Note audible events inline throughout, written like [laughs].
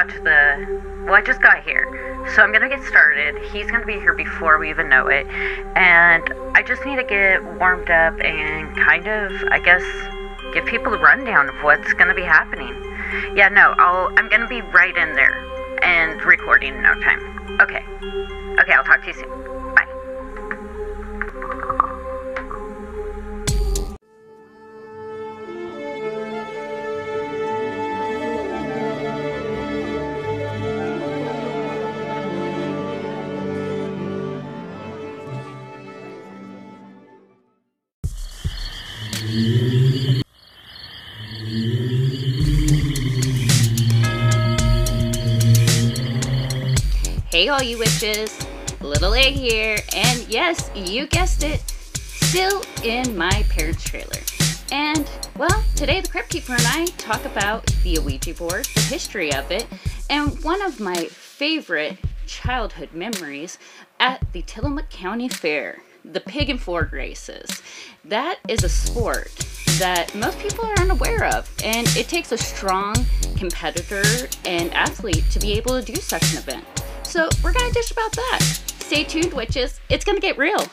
got to the well, I just got here. So I'm gonna get started. He's gonna be here before we even know it. And I just need to get warmed up and kind of, I guess, give people a rundown of what's gonna be happening. Yeah, no, I'll I'm gonna be right in there and recording in no time. Okay. Okay, I'll talk to you soon. Hey, all you witches, Little A here, and yes, you guessed it, still in my parents' trailer. And, well, today the Crypt Keeper and I talk about the Ouija board, the history of it, and one of my favorite childhood memories at the Tillamook County Fair, the Pig-N-Ford races. That is a sport that most people are unaware of, and it takes a strong competitor and athlete to be able to do such an event. So we're gonna dish about that. Stay tuned, witches. It's gonna get real.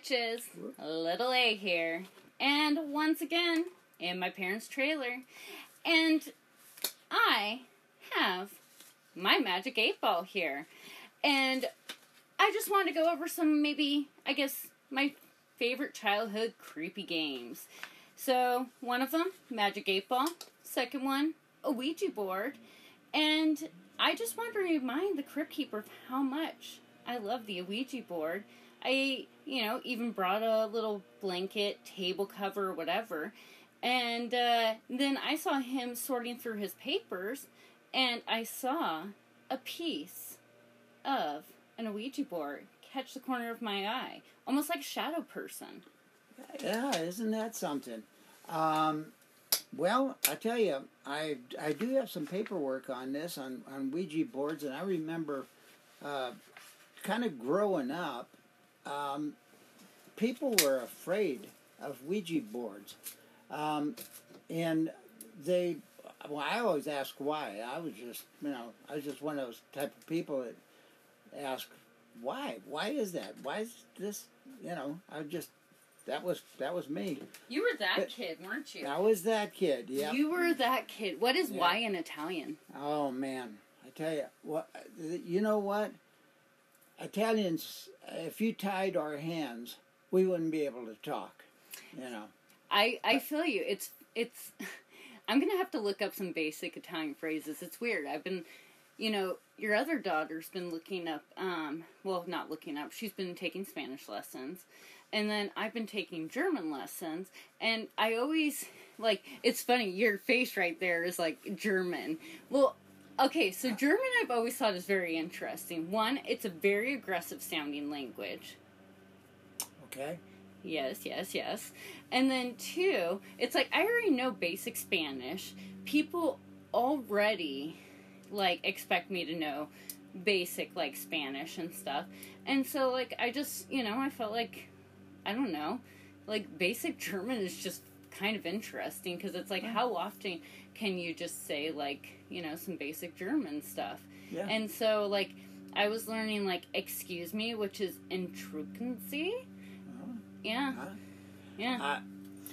Witches. Little A here. And once again, in my parents' trailer. And I have my Magic 8 Ball here. And I just want to go over some, maybe, I guess, my favorite childhood creepy games. So, one of them, Magic 8 Ball. Second one, a Ouija board. And I just want to remind the Crypt Keeper of how much I love the Ouija board. I, you know, even brought a little blanket, table cover, whatever. And uh, then I saw him sorting through his papers, and I saw a piece of an Ouija board catch the corner of my eye, almost like a shadow person. Yeah, isn't that something? Um, well, I tell you, I I do have some paperwork on this on on Ouija boards, and I remember uh, kind of growing up, um, people were afraid of Ouija boards, um, and they. Well, I always ask why. I was just, you know, I was just one of those type of people that ask why. Why is that? Why is this? You know, I just that was that was me. You were that But- kid, weren't you? I was that kid. Yeah. You were that kid. What is Yeah. Y in Italian? Oh man, I tell you what. You know what? Italians, if you tied our hands, we wouldn't be able to talk. You know. I I feel you. It's it's. [laughs] I'm gonna have to look up some basic Italian phrases. It's weird. I've been, you know, your other daughter's been looking up. Um, well, not looking up. She's been taking Spanish lessons, and then I've been taking German lessons. And I always like. It's funny. Your face right there is like German. Well. Okay, so German I've always thought is very interesting. One, it's a very aggressive sounding language. Okay. Yes, yes, yes. And then two, it's like I already know basic Spanish. People already like expect me to know basic like Spanish and stuff. And so like I just, you know, I felt like I don't know, like basic German is just kind of interesting because it's like how often can you just say like, you know, some basic German stuff. Yeah. And so like I was learning like excuse me, which is Entschuldigung. Oh, Yeah. Yeah. I,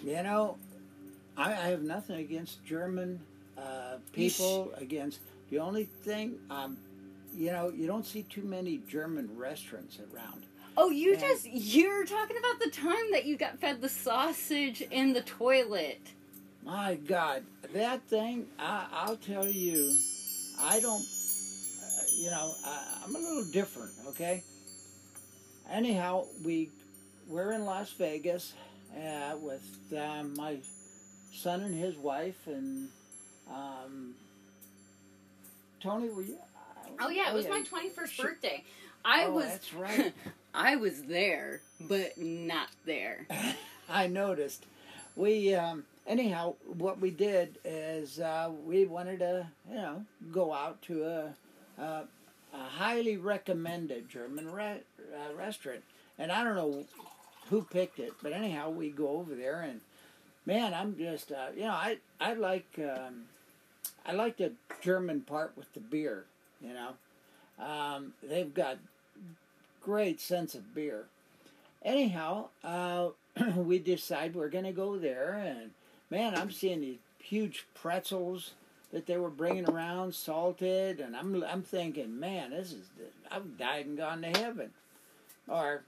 you know, I, I have nothing against German uh, You sh- people. Against the only thing, um, you know, you don't see too many German restaurants around. Oh, you And- just you're talking about the time that you got fed the sausage in the toilet. My God, that thing, I, I'll tell you, I don't, uh, you know, I, I'm a little different, okay? Anyhow, we, we're in Las Vegas uh, with uh, my son and his wife, and um, Tony, were you? Oh yeah, it was my 21st Sure. birthday. I Oh, was that's right. [laughs] I was there, but not there. [laughs] I noticed. We um, anyhow, what we did is uh, we wanted to, you know, go out to a, a, a highly recommended German re- uh, restaurant, and I don't know who picked it, but anyhow, we go over there, and man, I'm just, uh, you know, I I like um, I like the German part with the beer, you know, um, they've got great sense of beer. Anyhow, uh, [clears throat] we decide we're going to go there, and man, I'm seeing these huge pretzels that they were bringing around, salted, and I'm I'm thinking, man, this is I've died and gone to heaven, or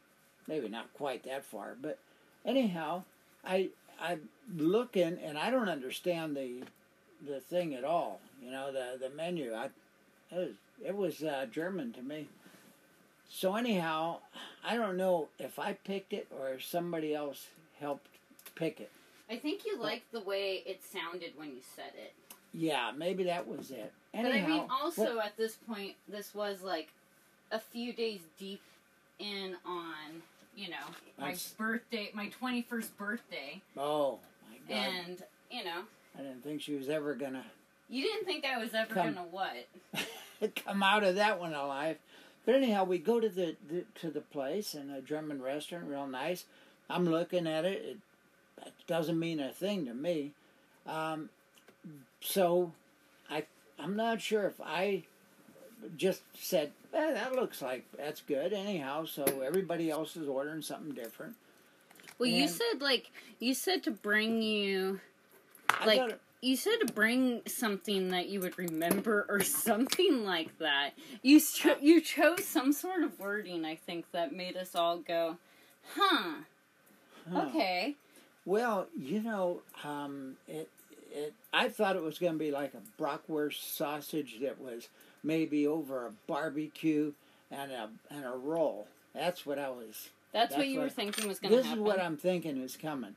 maybe not quite that far, but anyhow, I I'm looking and I don't understand the the thing at all. You know, the the menu. I it was it was uh, German to me. So anyhow, I don't know if I picked it or if somebody else helped pick it. I think you liked the way it sounded when you said it. Yeah, maybe that was it. But I mean, also what- at this point, this was like a few days deep in on, you know, my birthday, my 21st birthday. oh my God, And, you know, I didn't think she was ever gonna you didn't think I was ever Come. gonna what? [laughs] come out of that one alive. But anyhow, we go to the, the to the place in a German restaurant, real nice. I'm looking at it. It, it doesn't mean a thing to me. Um, so, I I'm not sure if I just said, eh, "That looks like that's good." Anyhow, so everybody else is ordering something different. Well, you said, like, you said to bring you, like. You said to bring something that you would remember or something like that. You cho- you chose some sort of wording, I think, that made us all go, huh, Huh. okay. Well, you know, um, it, it. I thought it was going to be like a bratwurst sausage that was maybe over a barbecue and a and a roll. That's what I was. That's, what That's you were thinking was going to happen. This is what I'm thinking is coming.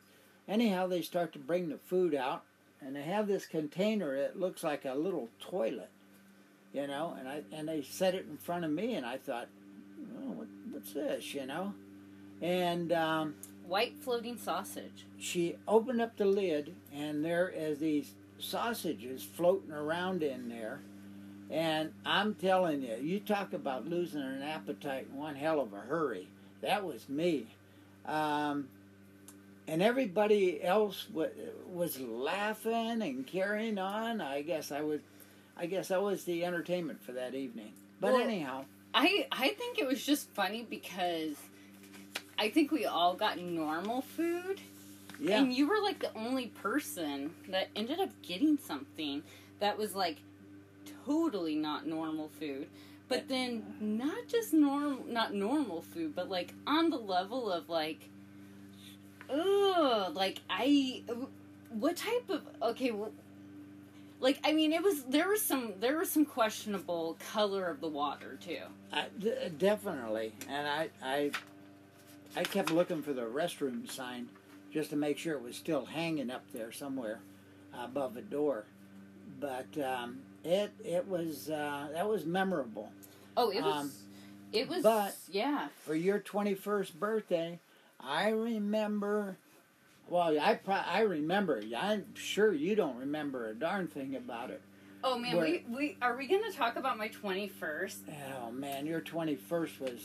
Anyhow, they start to bring the food out, and they have this container that looks like a little toilet, you know. And I and they set it in front of me, and I thought, oh, what, what's this, you know? And um, White floating sausage. she opened up the lid, and there is these sausages floating around in there. And I'm telling you, you talk about losing an appetite in one hell of a hurry. That was me. Um, and everybody else wa was laughing and carrying on. I guess I was, I guess I was the entertainment for that evening. But Well, anyhow, I I think it was just funny because I think we all got normal food. yeah, And you were like the only person that ended up getting something that was like totally not normal food. But then not just norm not normal food, but like on the level of like ugh, like I what type of okay, well, like I mean it was there was some there was some questionable color of the water too. I, d- definitely. And I, I, I kept looking for the restroom sign just to make sure it was still hanging up there somewhere above a door. But um, it it was uh, that was memorable Oh, it was Um, it was but- yeah. for your twenty first birthday. I remember. Well, I pro- I remember. I'm sure you don't remember a darn thing about it. Oh man, Where- we, we are we gonna talk about my twenty first? Oh man, your twenty first was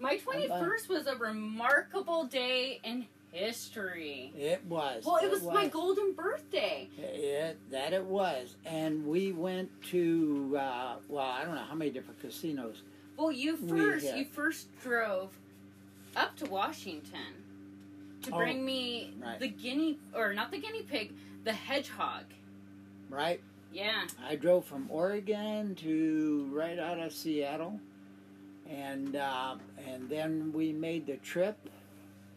My twenty first was a remarkable day in history. it was. Well, it was, my golden birthday. It, that it was, and we went to uh, well, I don't know how many different casinos. Well, you first had- you first drove up to Washington to Oh, bring me right. the guinea or not the guinea pig, the hedgehog. Right? Yeah. I drove from Oregon to right out of Seattle, and uh, and then we made the trip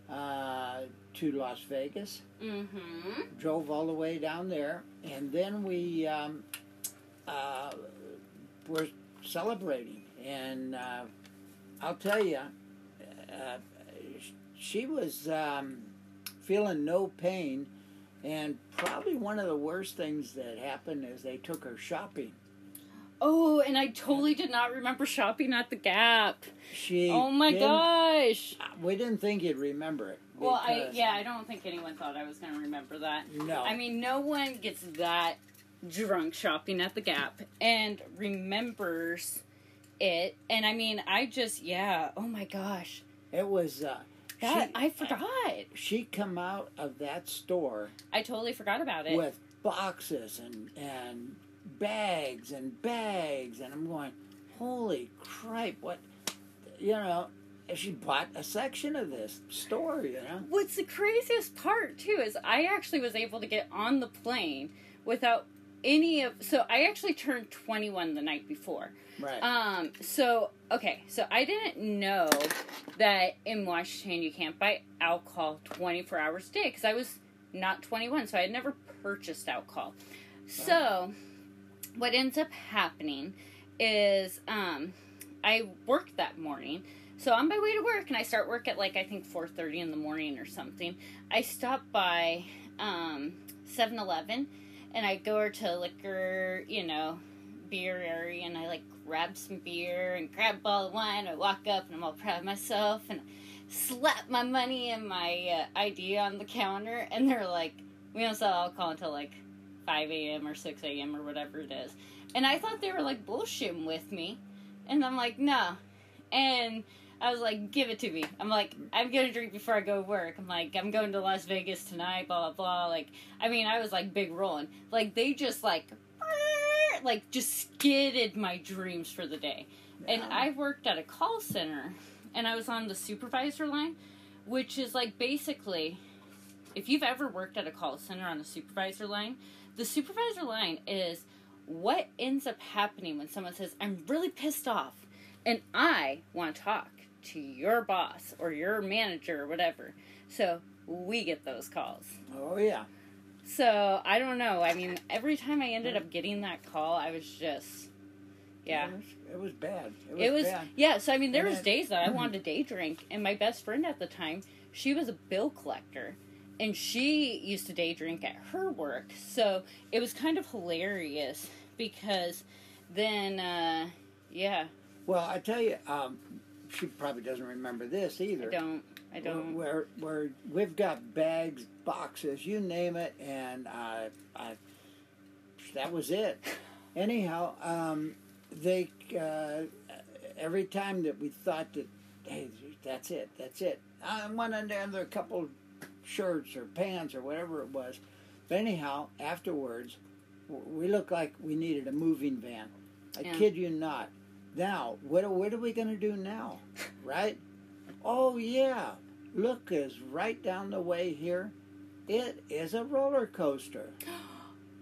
uh, to Las Vegas. Mm-hmm. Drove all the way down there, and then we um, uh, were celebrating. And uh, I'll tell you, uh, she was um, feeling no pain. And probably one of the worst things that happened is they took her shopping. Oh, and I totally did not remember shopping at the Gap. She Oh my gosh. We didn't think you'd remember it. Well, I yeah, I don't think anyone thought I was going to remember that. No. I mean, no one gets that drunk shopping at the Gap and remembers it. And I mean, I just yeah. Oh my gosh, it was. Uh, that she, I forgot. She come out of that store I totally forgot about it. with boxes and and bags and bags, and I'm going, holy crap! What, you know? She bought a section of this store, you know. What's the craziest part too is I actually was able to get on the plane without any of. So I actually turned 21 the night before. Right. Um. So okay. So I didn't know that in Washington you can't buy alcohol 24 hours a day because I was not 21, so I had never purchased alcohol. So what ends up happening is um, I worked that morning. So on my way to work, and I start work at like I think 4:30 in the morning or something. I stop by um, 7-Eleven, and I go to a liquor, you know, beer area, and I like grab some beer and grab a bottle of wine. I walk up, and I'm all proud of myself, and slap my money and my uh, ID on the counter, and they're like, "We don't sell alcohol until like 5 a.m. or 6 a.m. or whatever it is." And I thought they were like bullshitting with me, and I'm like, "No," and I was like, give it to me. I'm like, I'm gonna drink before I go to work. I'm like, I'm going to Las Vegas tonight, blah, blah, blah. Like, I mean, I was like big rolling. Like, they just like, [laughs] like, just skidded my dreams for the day. And I worked at a call center, and I was on the supervisor line, which is like basically, if you've ever worked at a call center on the supervisor line, the supervisor line is what ends up happening when someone says, I'm really pissed off and I want to talk to your boss or your manager or whatever. So we get those calls. oh yeah. So I don't know. I mean, every time I ended up getting that call, I was just, yeah. It was, it was bad. It was, It was bad. yeah. So I mean, there And was then- days that I [clears throat] wanted to day drink, and my best friend at the time, she was a bill collector, and she used to day drink at her work. So it was kind of hilarious because then, uh, yeah, Well, I tell you, um, she probably doesn't remember this either. I don't, I don't. Where, where we've got bags, boxes, you name it, and I, I, that was it. Anyhow, um, they uh, every time that we thought that, hey, that's it, that's it. I went under there, there a couple shirts or pants or whatever it was. But anyhow, afterwards, we looked like we needed a moving van. I Yeah. kid you not. Now, what, what are we going to do now? Right? Oh, yeah. Look, is right down the way here. It is a roller coaster. [gasps]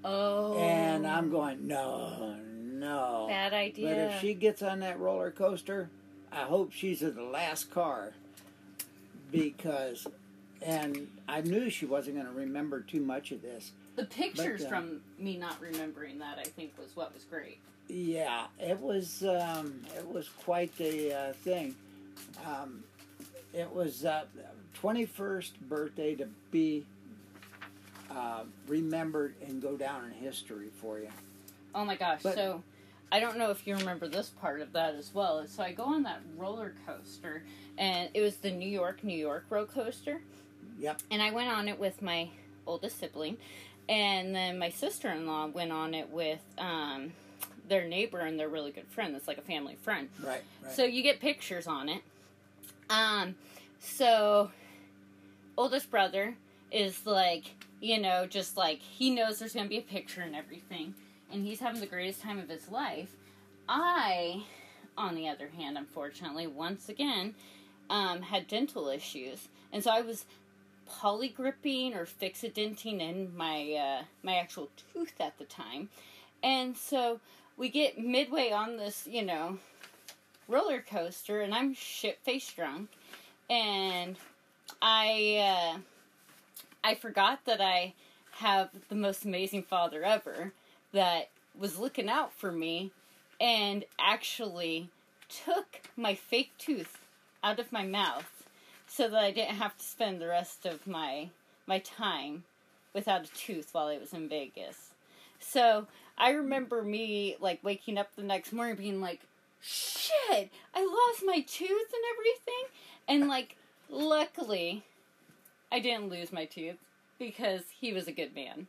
Oh, And I'm going, no, no. bad idea. But if she gets on that roller coaster, I hope she's in the last car. Because, and I knew she wasn't going to remember too much of this. the pictures but, uh, from me not remembering that, I think, was what was great. Yeah, it was um, it was quite the uh, thing. Um, it was uh, 21st birthday to be uh, remembered and go down in history for you. Oh my gosh. But- so I don't know if you remember this part of that as well. So I go on that roller coaster and it was the New York, New York roller coaster. Yep. And I went on it with my oldest sibling. And then my sister in law went on it with um, their neighbor and their really good friend. That's like a family friend. Right. Right. So you get pictures on it. Um, so oldest brother is like, you know, just like he knows there's gonna be a picture and everything, and he's having the greatest time of his life. I, on the other hand, unfortunately, once again, um, had dental issues, and so I was polygripping or fixadenting in my uh, my actual tooth at the time, And so we get midway on this, you know, roller coaster, and I'm shit face drunk, and I uh, I forgot that I have the most amazing father ever that was looking out for me, and actually took my fake tooth out of my mouth so that I didn't have to spend the rest of my my time without a tooth while I was in Vegas. So I remember me like waking up the next morning being like, shit, I lost my tooth and everything. And like, luckily, I didn't lose my tooth because he was a good man.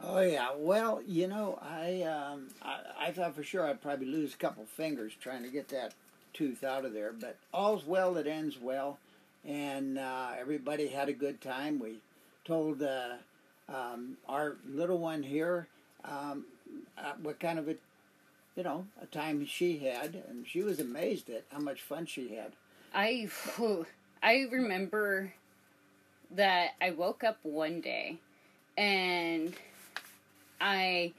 Oh yeah, well, you know, I um, I, I thought for sure I'd probably lose a couple fingers trying to get that tooth out of there, but all's well that ends well, and uh, everybody had a good time. We told uh, um, our little one here um, uh, what kind of a you know a time she had, and she was amazed at how much fun she had. I I remember that I woke up one day and I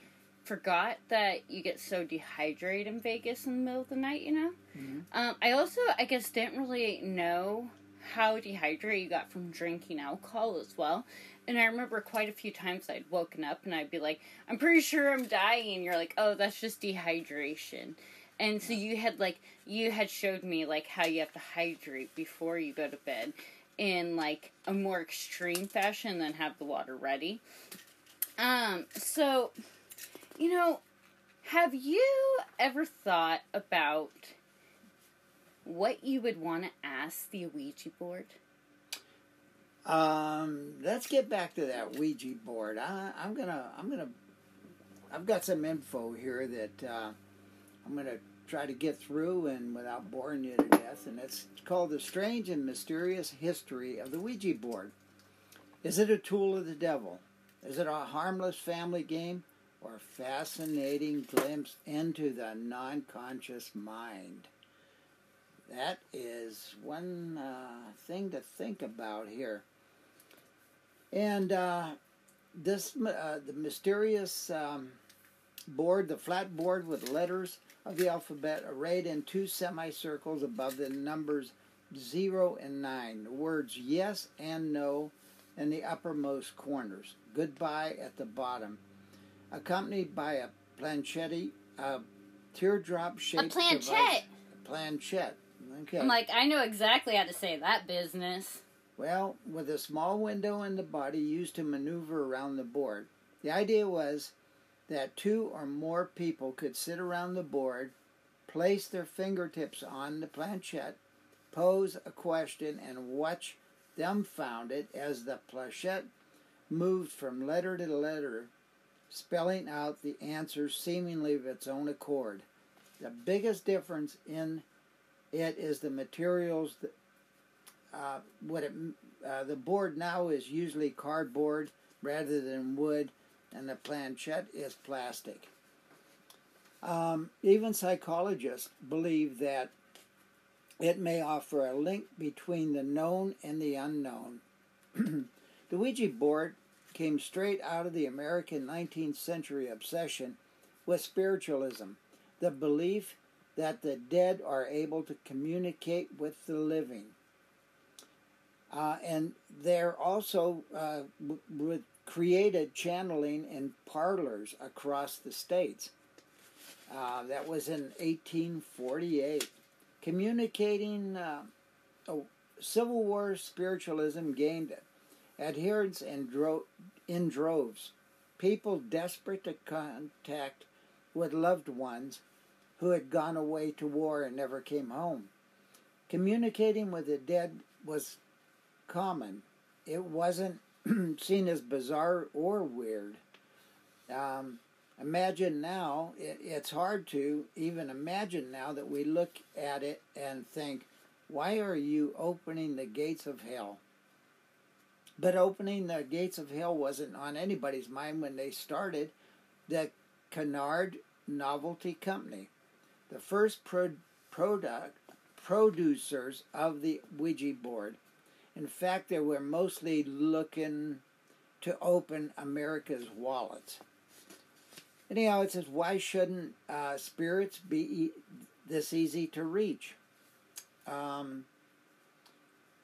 forgot that you get so dehydrated in Vegas in the middle of the night, you know? Mm-hmm. Um, I also, I guess, didn't really know how dehydrated you got from drinking alcohol as well. And I remember quite a few times I'd woken up and I'd be like, I'm pretty sure I'm dying. You're like, oh, that's just dehydration. And so you had like you had showed me like how you have to hydrate before you go to bed in like a more extreme fashion than have the water ready. Um so you know, have you ever thought about what you would want to ask the Ouija board? Um, let's get back to that Ouija board. I, am gonna, I'm gonna, I've got some info here that uh, I'm gonna try to get through and without boring you to death. And it's called "The Strange and Mysterious History of the Ouija Board." Is it a tool of the devil? Is it a harmless family game or a fascinating glimpse into the non-conscious mind? That is one uh, thing to think about here. And uh, this, uh, the mysterious um, board, the flat board with letters of the alphabet arrayed in two semicircles above the numbers 0 and 9. The words yes and no in the uppermost corners. Goodbye at the bottom. Accompanied by a planchette, a teardrop shaped A planchette. A planchette. Okay. I'm like, I know exactly how to say that business. Well, with a small window in the body used to maneuver around the board. The idea was that two or more people could sit around the board, place their fingertips on the planchette, pose a question, and watch dumbfounded as the planchette moved from letter to letter, spelling out the answer seemingly of its own accord. The biggest difference in it is the materials uh, what it, uh, the board now is usually cardboard rather than wood, and the planchette is plastic. Um, even psychologists believe that it may offer a link between the known and the unknown. [clears throat] the Ouija board came straight out of the American 19th century obsession with spiritualism, the belief that the dead are able to communicate with the living. Uh, and they're also uh, w- created channeling in parlors across the states. Uh, that was in 1848. Communicating uh, oh, Civil War spiritualism gained adherents in, dro- in droves. People desperate to contact with loved ones who had gone away to war and never came home. Communicating with the dead was common. It wasn't [clears throat] seen as bizarre or weird. Um, imagine now, it, it's hard to even imagine now that we look at it and think, why are you opening the gates of hell? But opening the gates of hell wasn't on anybody's mind when they started the Kennard Novelty Company, the first pro- product producers of the Ouija board in fact, they were mostly looking to open America's wallets. anyhow, it says, why shouldn't uh, spirits be e- this easy to reach? Um,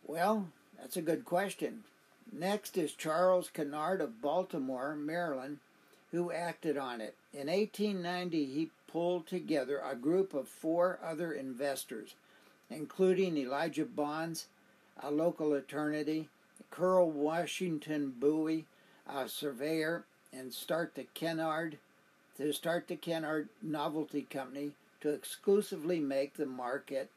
well, that's a good question. Next is Charles Kennard of Baltimore, Maryland, who acted on it. In 1890, he pulled together a group of four other investors, including Elijah Bonds, a local attorney, Curl Washington Bowie, a surveyor, and start the Kennard to start the Kennard Novelty Company to exclusively make the market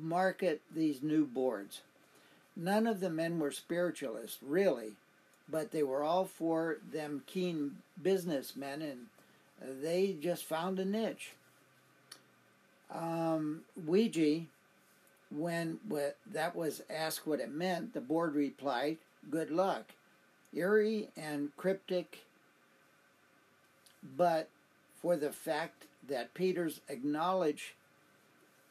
market these new boards. None of the men were spiritualists, really, but they were all for them keen businessmen, and they just found a niche. Um, Ouija, when that was asked what it meant, the board replied, "Good luck." Eerie and cryptic, but for the fact that Peters acknowledged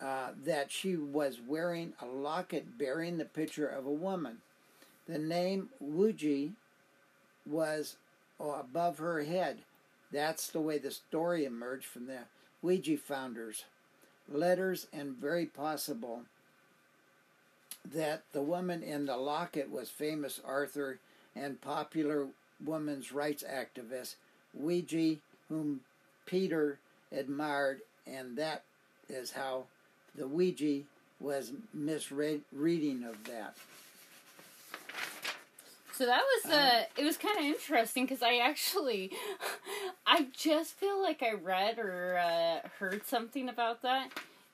uh, that she was wearing a locket bearing the picture of a woman. The name Ouija was above her head. That's the way the story emerged from the Ouija founders. Letters and very possible that the woman in the locket was famous Arthur and popular women's rights activist Ouida, whom Peter admired, and that is how the Ouija was misreading of that. So that was uh, it was kind of interesting because I actually, [laughs] I just feel like I read or uh, heard something about that,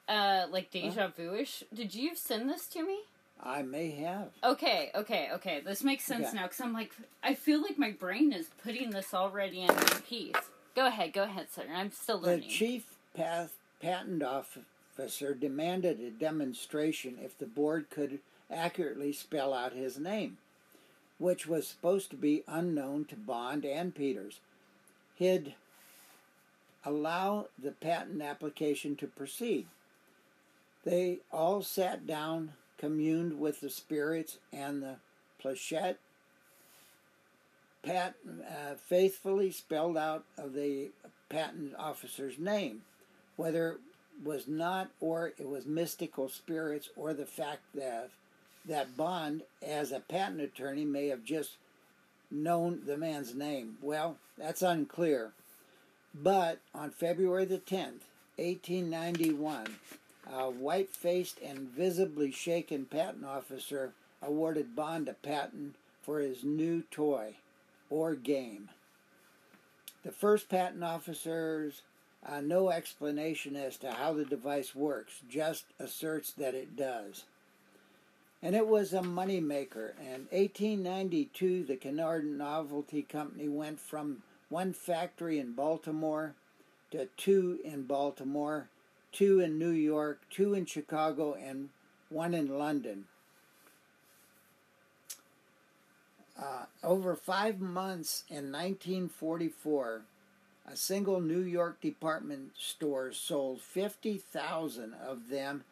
uh, like deja vu-ish. Did you send this to me? I may have. Okay, okay, okay. This makes sense Okay. now because I'm like, I feel like my brain is putting this already in one piece. Go ahead, go ahead, sir. I'm still learning. The chief path, patent officer demanded a demonstration if the board could accurately spell out his name, which was supposed to be unknown to Bond and Peters. He'd allow the patent application to proceed. They all sat down, communed with the spirits, and the planchette Pat uh, faithfully spelled out of the patent officer's name, whether it was not or it was mystical spirits or the fact that that Bond, as a patent attorney, may have just known the man's name. Well, that's unclear. But on February the 10th, 1891, a white faced and visibly shaken patent officer awarded Bond a patent for his new toy or game. The first patent officer's uh, no explanation as to how the device works, just asserts that it does. And it was a moneymaker. In 1892, the Kennard Novelty Company went from one factory in Baltimore to two in Baltimore, two in New York, two in Chicago, and one in London. Uh, over five months in 1944, a single New York department store sold 50,000 of them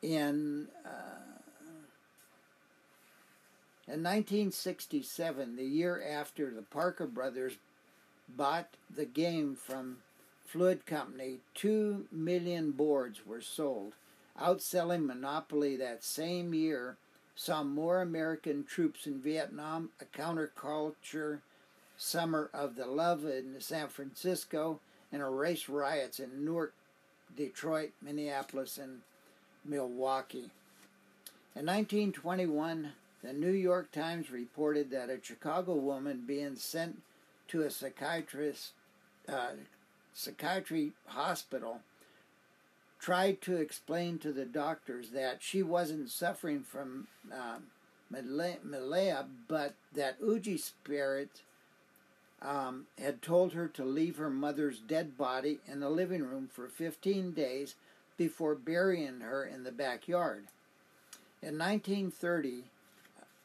in uh, in 1967, the year after the Parker brothers bought the game from Fuld Company, 2 million boards were sold. Outselling Monopoly that same year saw more American troops in Vietnam, a counterculture summer of the love in San Francisco, and a race riots in Newark, Detroit, Minneapolis, and Milwaukee. In 1921, the New York Times reported that a Chicago woman being sent to a psychiatrist uh, psychiatry hospital tried to explain to the doctors that she wasn't suffering from Malaya, but that Ouija spirit um, had told her to leave her mother's dead body in the living room for 15 days before burying her in the backyard. In 1930,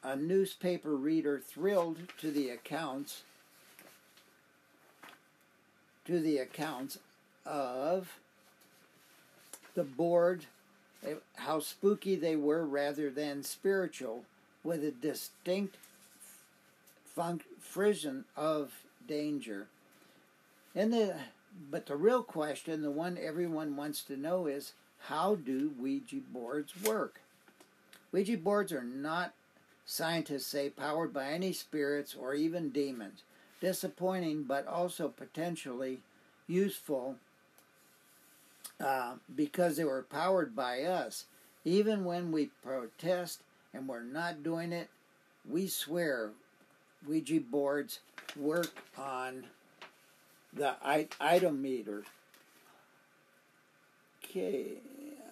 a newspaper reader thrilled to the accounts to the accounts of the board, eh, how spooky they were rather than spiritual, with a distinct fun- frisson of danger. And the but the real question, the one everyone wants to know is how do Ouija boards work? Ouija boards are not scientists say powered by any spirits or even demons. Disappointing but also potentially useful uh, because they were powered by us. Even when we protest and we're not doing it, we swear Ouija boards work on the ideomotor. Okay,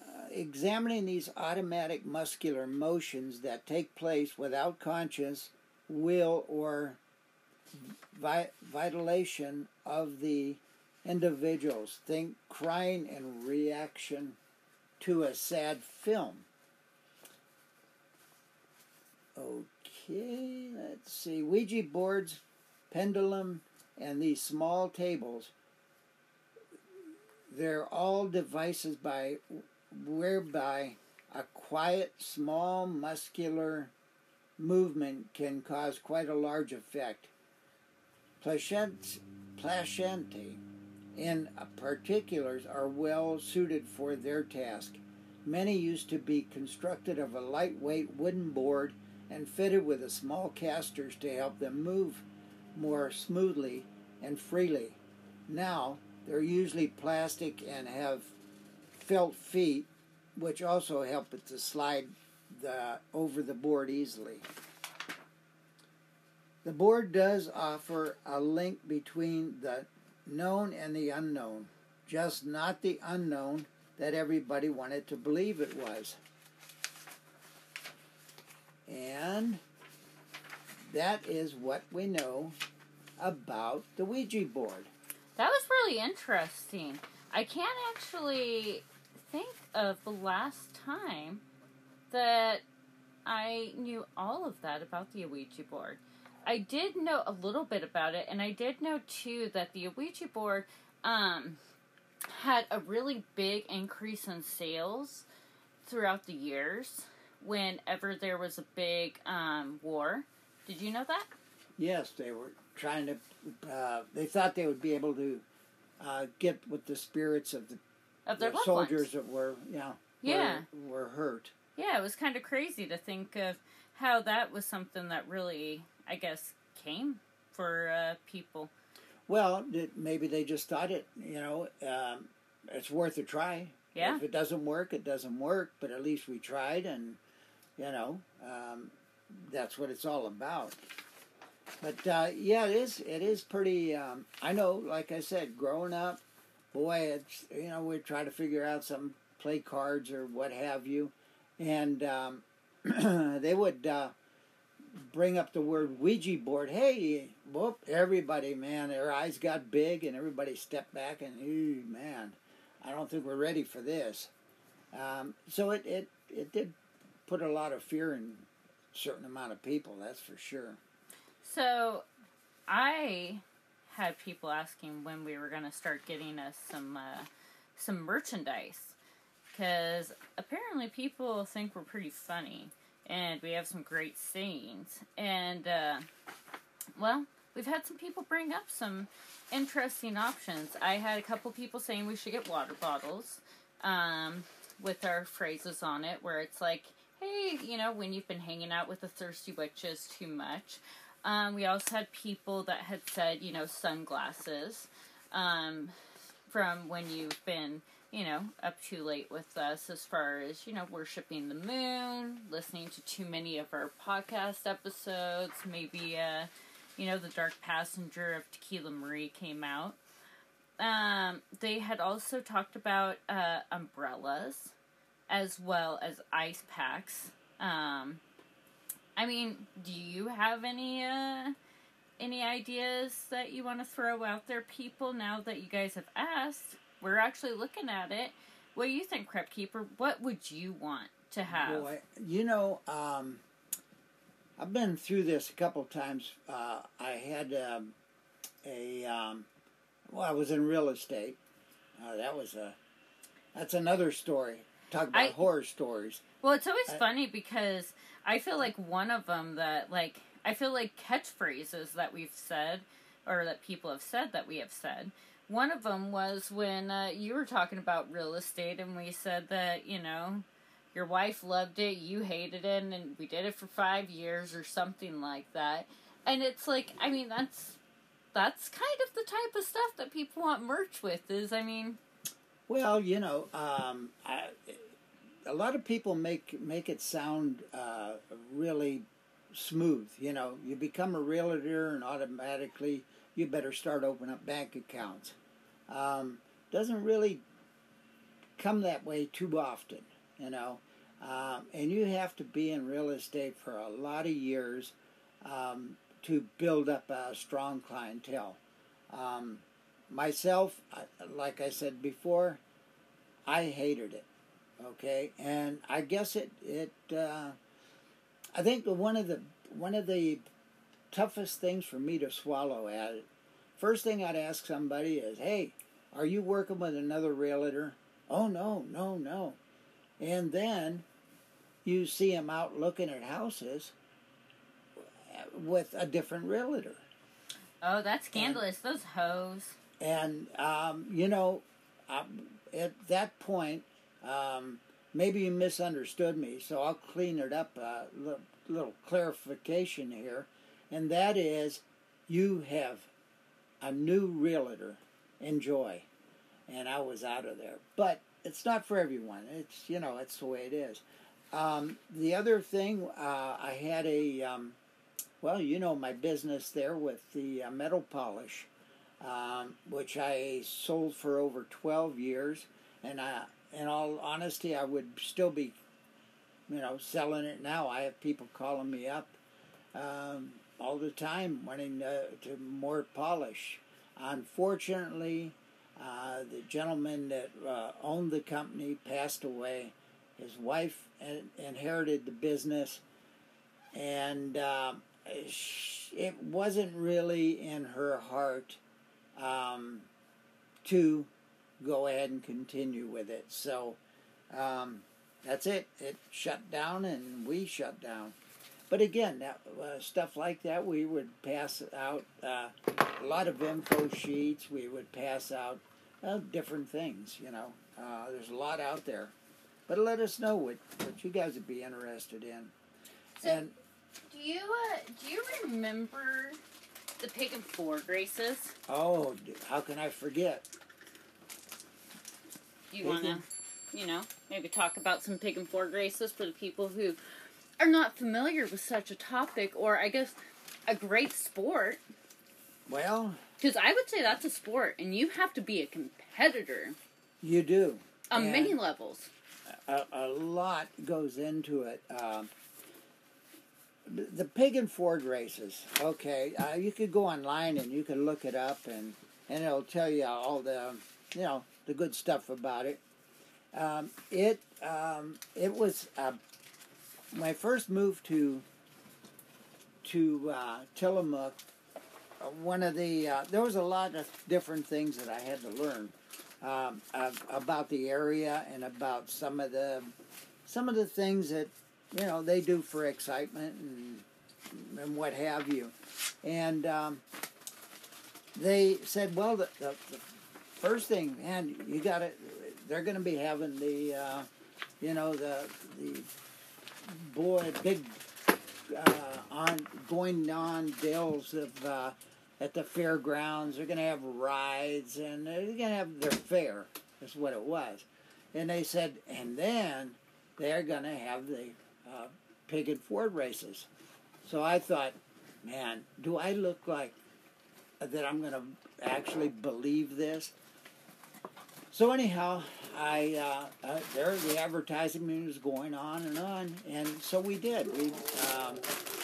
uh, examining these automatic muscular motions that take place without conscious will or vi- vitalation of the individuals. Think crying in reaction to a sad film. Okay, let's see. Ouija boards, pendulum, and these small tables, they're all devices by whereby a quiet, small, muscular movement can cause quite a large effect. Placente, in particulars are well suited for their task. Many used to be constructed of a lightweight wooden board and fitted with a small casters to help them move more smoothly and freely. Now, they're usually plastic and have felt feet, which also help it to slide the, over the board easily. The board does offer a link between the known and the unknown, just not the unknown that everybody wanted to believe it was. And that is what we know about the Ouija board. That was really interesting. I can't actually think of the last time that I knew all of that about the Ouija board. I did know a little bit about it, and I did know too that the Ouija board um, had a really big increase in sales throughout the years whenever there was a big um, war. Did you know that? Yes, they were trying to. Uh, they thought they would be able to uh, get with the spirits of the, of their the soldiers ones. that were, you know, Yeah. were, were hurt. Yeah, it was kind of crazy to think of how that was something that really, I guess, came for uh, people. Well, maybe they just thought it, you know, um, it's worth a try. Yeah. If it doesn't work, it doesn't work, but at least we tried, and, you know, um, that's what it's all about. But uh, yeah, it is. It is pretty. Um, I know, like I said, growing up, boy, it's you know we try to figure out some play cards or what have you, and um, [clears throat] they would uh, bring up the word Ouija board. Hey, whoop! Everybody, man, their eyes got big, and everybody stepped back, and ooh, man, I don't think we're ready for this. Um, so it, it it did put a lot of fear in a certain amount of people. That's for sure. So, I had people asking when we were going to start getting us some uh, some merchandise because apparently people think we're pretty funny and we have some great scenes. and uh, well we've had some people bring up some interesting options i had a couple people saying we should get water bottles um, with our phrases on it where it's like hey you know when you've been hanging out with the thirsty witches too much um, we also had people that had said, you know, sunglasses um, from when you've been, you know, up too late with us as far as, you know, worshiping the moon, listening to too many of our podcast episodes, maybe, uh, you know, The Dark Passenger of Tequila Marie came out. Um, they had also talked about uh, umbrellas as well as ice packs. Um, I mean, do you have any uh any ideas that you want to throw out there, people? Now that you guys have asked, we're actually looking at it. What do you think, Crypt Keeper? What would you want to have? Boy, you know, um, I've been through this a couple times. Uh, I had um, a um, well, I was in real estate. Uh, that was a that's another story. Talk about I- horror stories. Well, it's always I- funny because I feel like one of them that like I feel like catchphrases that we've said or that people have said that we have said. One of them was when uh, you were talking about real estate, and we said that you know your wife loved it, you hated it, and we did it for five years or something like that. And it's like, I mean, that's that's kind of the type of stuff that people want merch with. Is I mean, Well, you know, um, I, a lot of people make make it sound uh, really smooth. You know, you become a realtor and automatically you better start opening up bank accounts. Um, doesn't really come that way too often. You know, um, and you have to be in real estate for a lot of years um, to build up a strong clientele. Um, myself, I- like I said before, I hated it. Okay, and I guess it it uh, I think one of the one of the toughest things for me to swallow at it. First thing I'd ask somebody is, "Hey, are you working with another realtor?" "Oh no, no, no." And then you see him out looking at houses with a different realtor. oh, that's scandalous. Those hoes. And um, you know, um, at that point, um, maybe you misunderstood me, so I'll clean it up a little, little clarification here, and that is, you have a new realtor. Enjoy, and I was out of there, but it's not for everyone. It's you know, it's the way it is. Um, the other thing, uh, I had a, um, well, you know, my business there with the uh, metal polish um, which I sold for over 12 years. And I, in all honesty, I would still be, you know, selling it now. I have people calling me up um, all the time wanting uh, to more polish. Unfortunately, uh, the gentleman that uh, owned the company passed away. His wife inherited the business, and sh- it wasn't really in her heart um, to go ahead and continue with it. So um, that's it. It shut down, and we shut down. But again, that, uh, stuff like that, we would pass out uh, a lot of info sheets. We would pass out uh, different things. You know, uh, there's a lot out there. But let us know what, what you guys would be interested in. So- and Do you uh, do you remember the Pig-N-Ford races? oh, how can I forget? You want to, you know, maybe talk about some Pig-N-Ford races for the people who are not familiar with such a topic, or I guess a great sport. Well, Because I would say that's a sport, and you have to be a competitor you do. on And- many levels. a, a lot goes into it. Um, the Pig-N-Ford races. Okay, uh, you could go online and you can look it up, and and it'll tell you all the you know the good stuff about it. Um, it um, it was uh, I first move to to uh, Tillamook. uh, One of the uh, there was a lot of different things that I had to learn um, about the area and about some of the some of the things that you know they do for excitement and and what have you. And um, they said, well, the, the, the first thing, man, you got to. They're going to be having the, uh, you know, the the boy big uh, on going on deals of. Uh, at the fairgrounds. They're going to have rides and they're going to have their fair, is what it was. And they said, and then they're going to have the uh, Pig-N-Ford races. So I thought, man, do I look like that I'm going to actually believe this? So anyhow, I uh, uh, there the advertising was going on and on, and so we did. We um,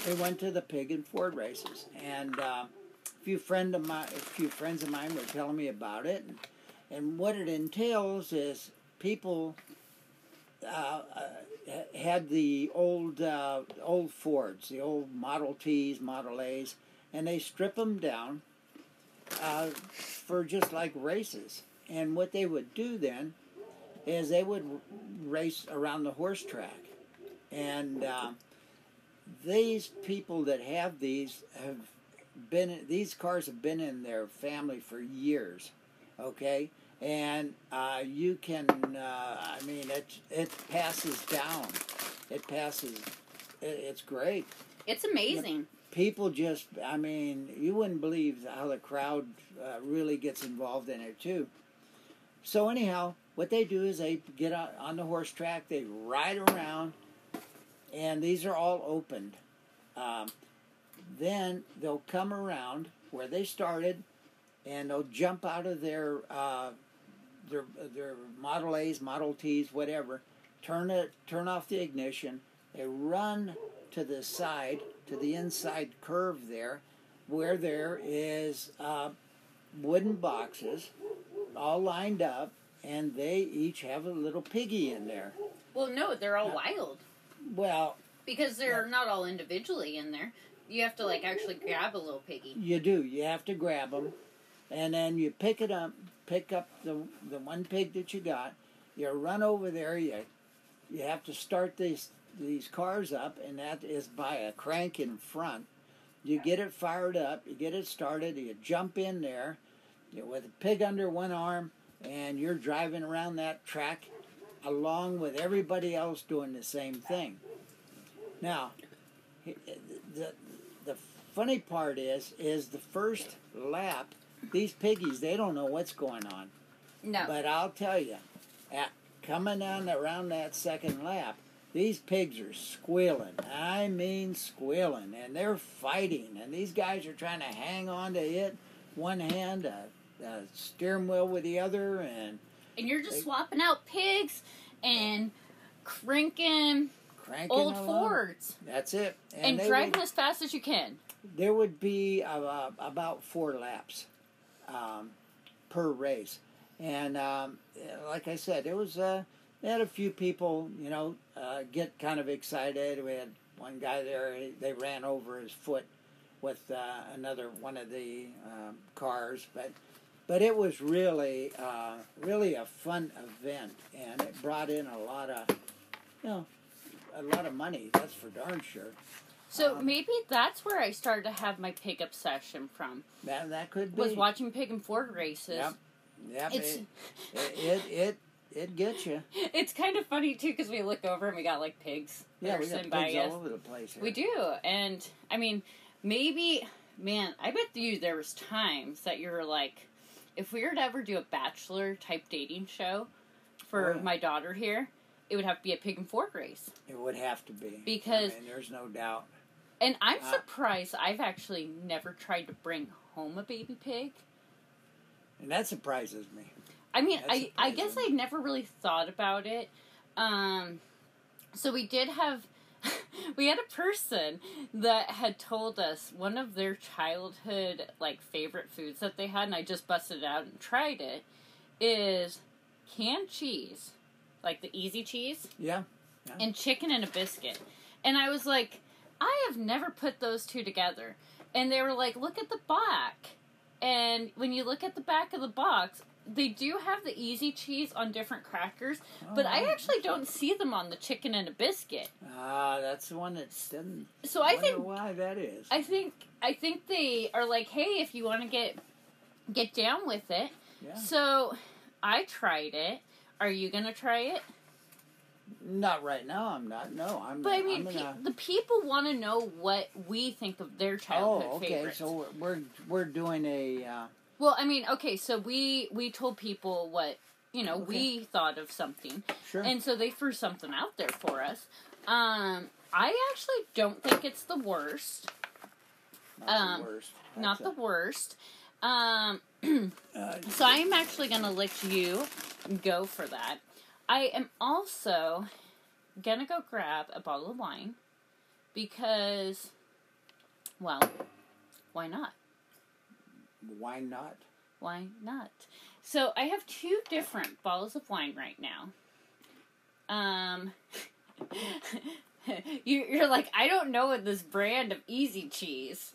we went to the Pig-N-Ford races, and uh, a few friend of my, a few friends of mine were telling me about it, and, and what it entails is people uh, uh, had the old uh, old Fords, the old Model Ts, Model As, and they strip them down for just like races. And what they would do then is they would race around the horse track, and uh, these people that have these have been these cars have been in their family for years, okay, and uh, you can uh, I mean it it passes down, it passes, it, it's great. It's amazing. People just I mean you wouldn't believe how the crowd uh, really gets involved in it too. So anyhow, what they do is they get on the horse track, they ride around, and these are all opened. Um, then they'll come around where they started, and they'll jump out of their uh, their their Model A's, Model T's, whatever. Turn it, turn off the ignition. They run to the side, to the inside curve there, where there is uh, wooden boxes, all lined up, and they each have a little piggy in there. Well, no, they're all wild Well, because they're not all individually in there. You have to like actually grab a little piggy. You do. You have to grab them, and then you pick it up. Pick up the the one pig that you got. You run over there. You you have to start these these cars up, and that is by a crank in front. You get it fired up. You get it started. You jump in there you with a pig under one arm, and you're driving around that track along with everybody else doing the same thing. Now, the the funny part is is the first lap. These piggies, they don't know what's going on. No. But I'll tell you, at coming on around that second lap, these pigs are squealing. I mean squealing, and they're fighting. And these guys are trying to hang on to it, one hand, a, a steering wheel with the other, and and you're just They- swapping out pigs and cranking cranking old along. Fords That's it. and, they driving would- as fast as you can. there would be uh, about four laps um, per race, and um, like I said, it was uh, they had a few people, you know, uh, get kind of excited. We had one guy there; he- they ran over his foot with uh, another one of the um, cars, but but it was really uh, really a fun event, and it brought in a lot of you know a lot of money. That's for darn sure. So Um, maybe that's where I started to have my pig obsession from. That that could be Was watching Pig-N-Ford races. Yep. Yep. It's It, it, it it it gets you. [laughs] it's kind of funny too because we look over and we got like pigs. Yeah, we got pigs by us. all over the place. Here. We do, and I mean, maybe, man, I bet you there was times that you were like, if we were to ever do a bachelor type dating show for yeah. my daughter here, it would have to be a Pig-N-Ford race. It would have to be Because- I mean, there's no doubt. And I'm Uh, surprised I've actually never tried to bring home a baby pig. And that surprises me. I mean, I, I guess surprises I never really thought about it. Um, so we did have, [laughs] we had a person that had told us one of their childhood like favorite foods that they had, and I just busted it out and tried it. Is canned cheese, like the easy cheese, Yeah. and chicken and a biscuit. And I was like, I have never put those two together. And they were like, look at the back. And when you look at the back of the box, they do have the easy cheese on different crackers, but I Oh. actually don't see them on the chicken and a biscuit. Ah, that's the one that's doesn't. So I wonder think why that is. I think I think they are like, hey, if you want to get get down with it. yeah. So I tried it. Are you gonna try it? Not right now. I'm not. No, I'm. But I mean, pe- the people want to know what we think of their childhood oh, okay. favorites. So we're we're, we're doing a. Uh, Well, I mean, okay, so we we told people what you know we thought of something, sure. and so they threw something out there for us. Um, I actually don't think it's the worst, not um, the worst. not the worst. Um, [clears throat] uh, so I am actually gonna let you go for that. I am also gonna go grab a bottle of wine because, well, why not? Why not? Why not? So I have two different bottles of wine right now. Um, [laughs] you, you're like, I don't know what this brand of Easy Cheese.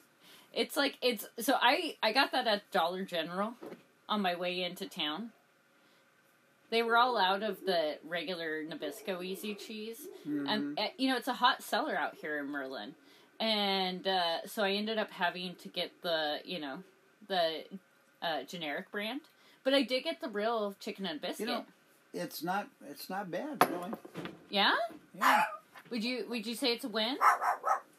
It's like it's so I I got that at Dollar General on my way into town. they were all out of the regular Nabisco Easy cheese. Mhm. And uh, you know, it's a hot seller out here in Merlin, and uh, so I ended up having to get the you know the uh, generic brand, but I did get the real chicken and biscuit. You know, it's not it's not bad really. yeah, Yeah, would you would you say it's a win?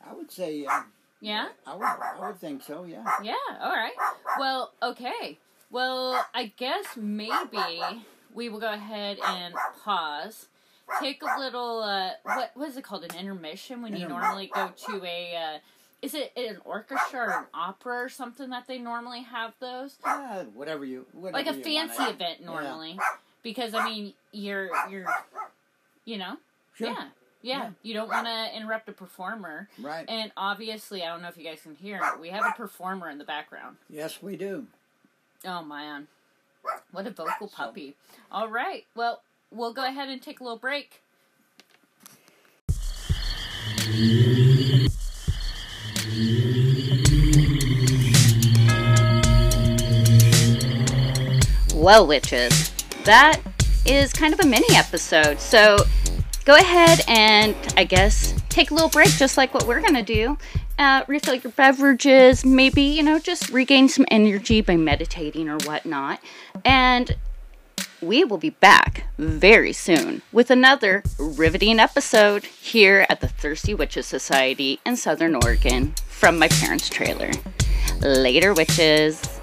I would say uh, Yeah, I would I would think so. Yeah. yeah. All right. Well, okay. Well, I guess maybe we will go ahead and pause. Take a little. Uh, what what is it called? An intermission when you normally go to a. Uh, is it an orchestra or an opera or something that they normally have those? Uh, whatever you whatever like a fancy wanna- event Yeah. normally because i mean you're you're you know Sure. yeah, yeah Yeah. you don't want to interrupt a performer Right. and obviously i don't know if you guys can hear it we have a performer in the background Yes, we do. oh man what a vocal puppy all right well we'll go ahead and take a little break Well, witches, that is kind of a mini episode. So go ahead and, I guess, take a little break, just like what we're going to do. Uh, refill your beverages, maybe, you know, just regain some energy by meditating or whatnot. And we will be back very soon with another riveting episode here at the Thirsty Witches Society in Southern Oregon from my parents' trailer. Later, witches.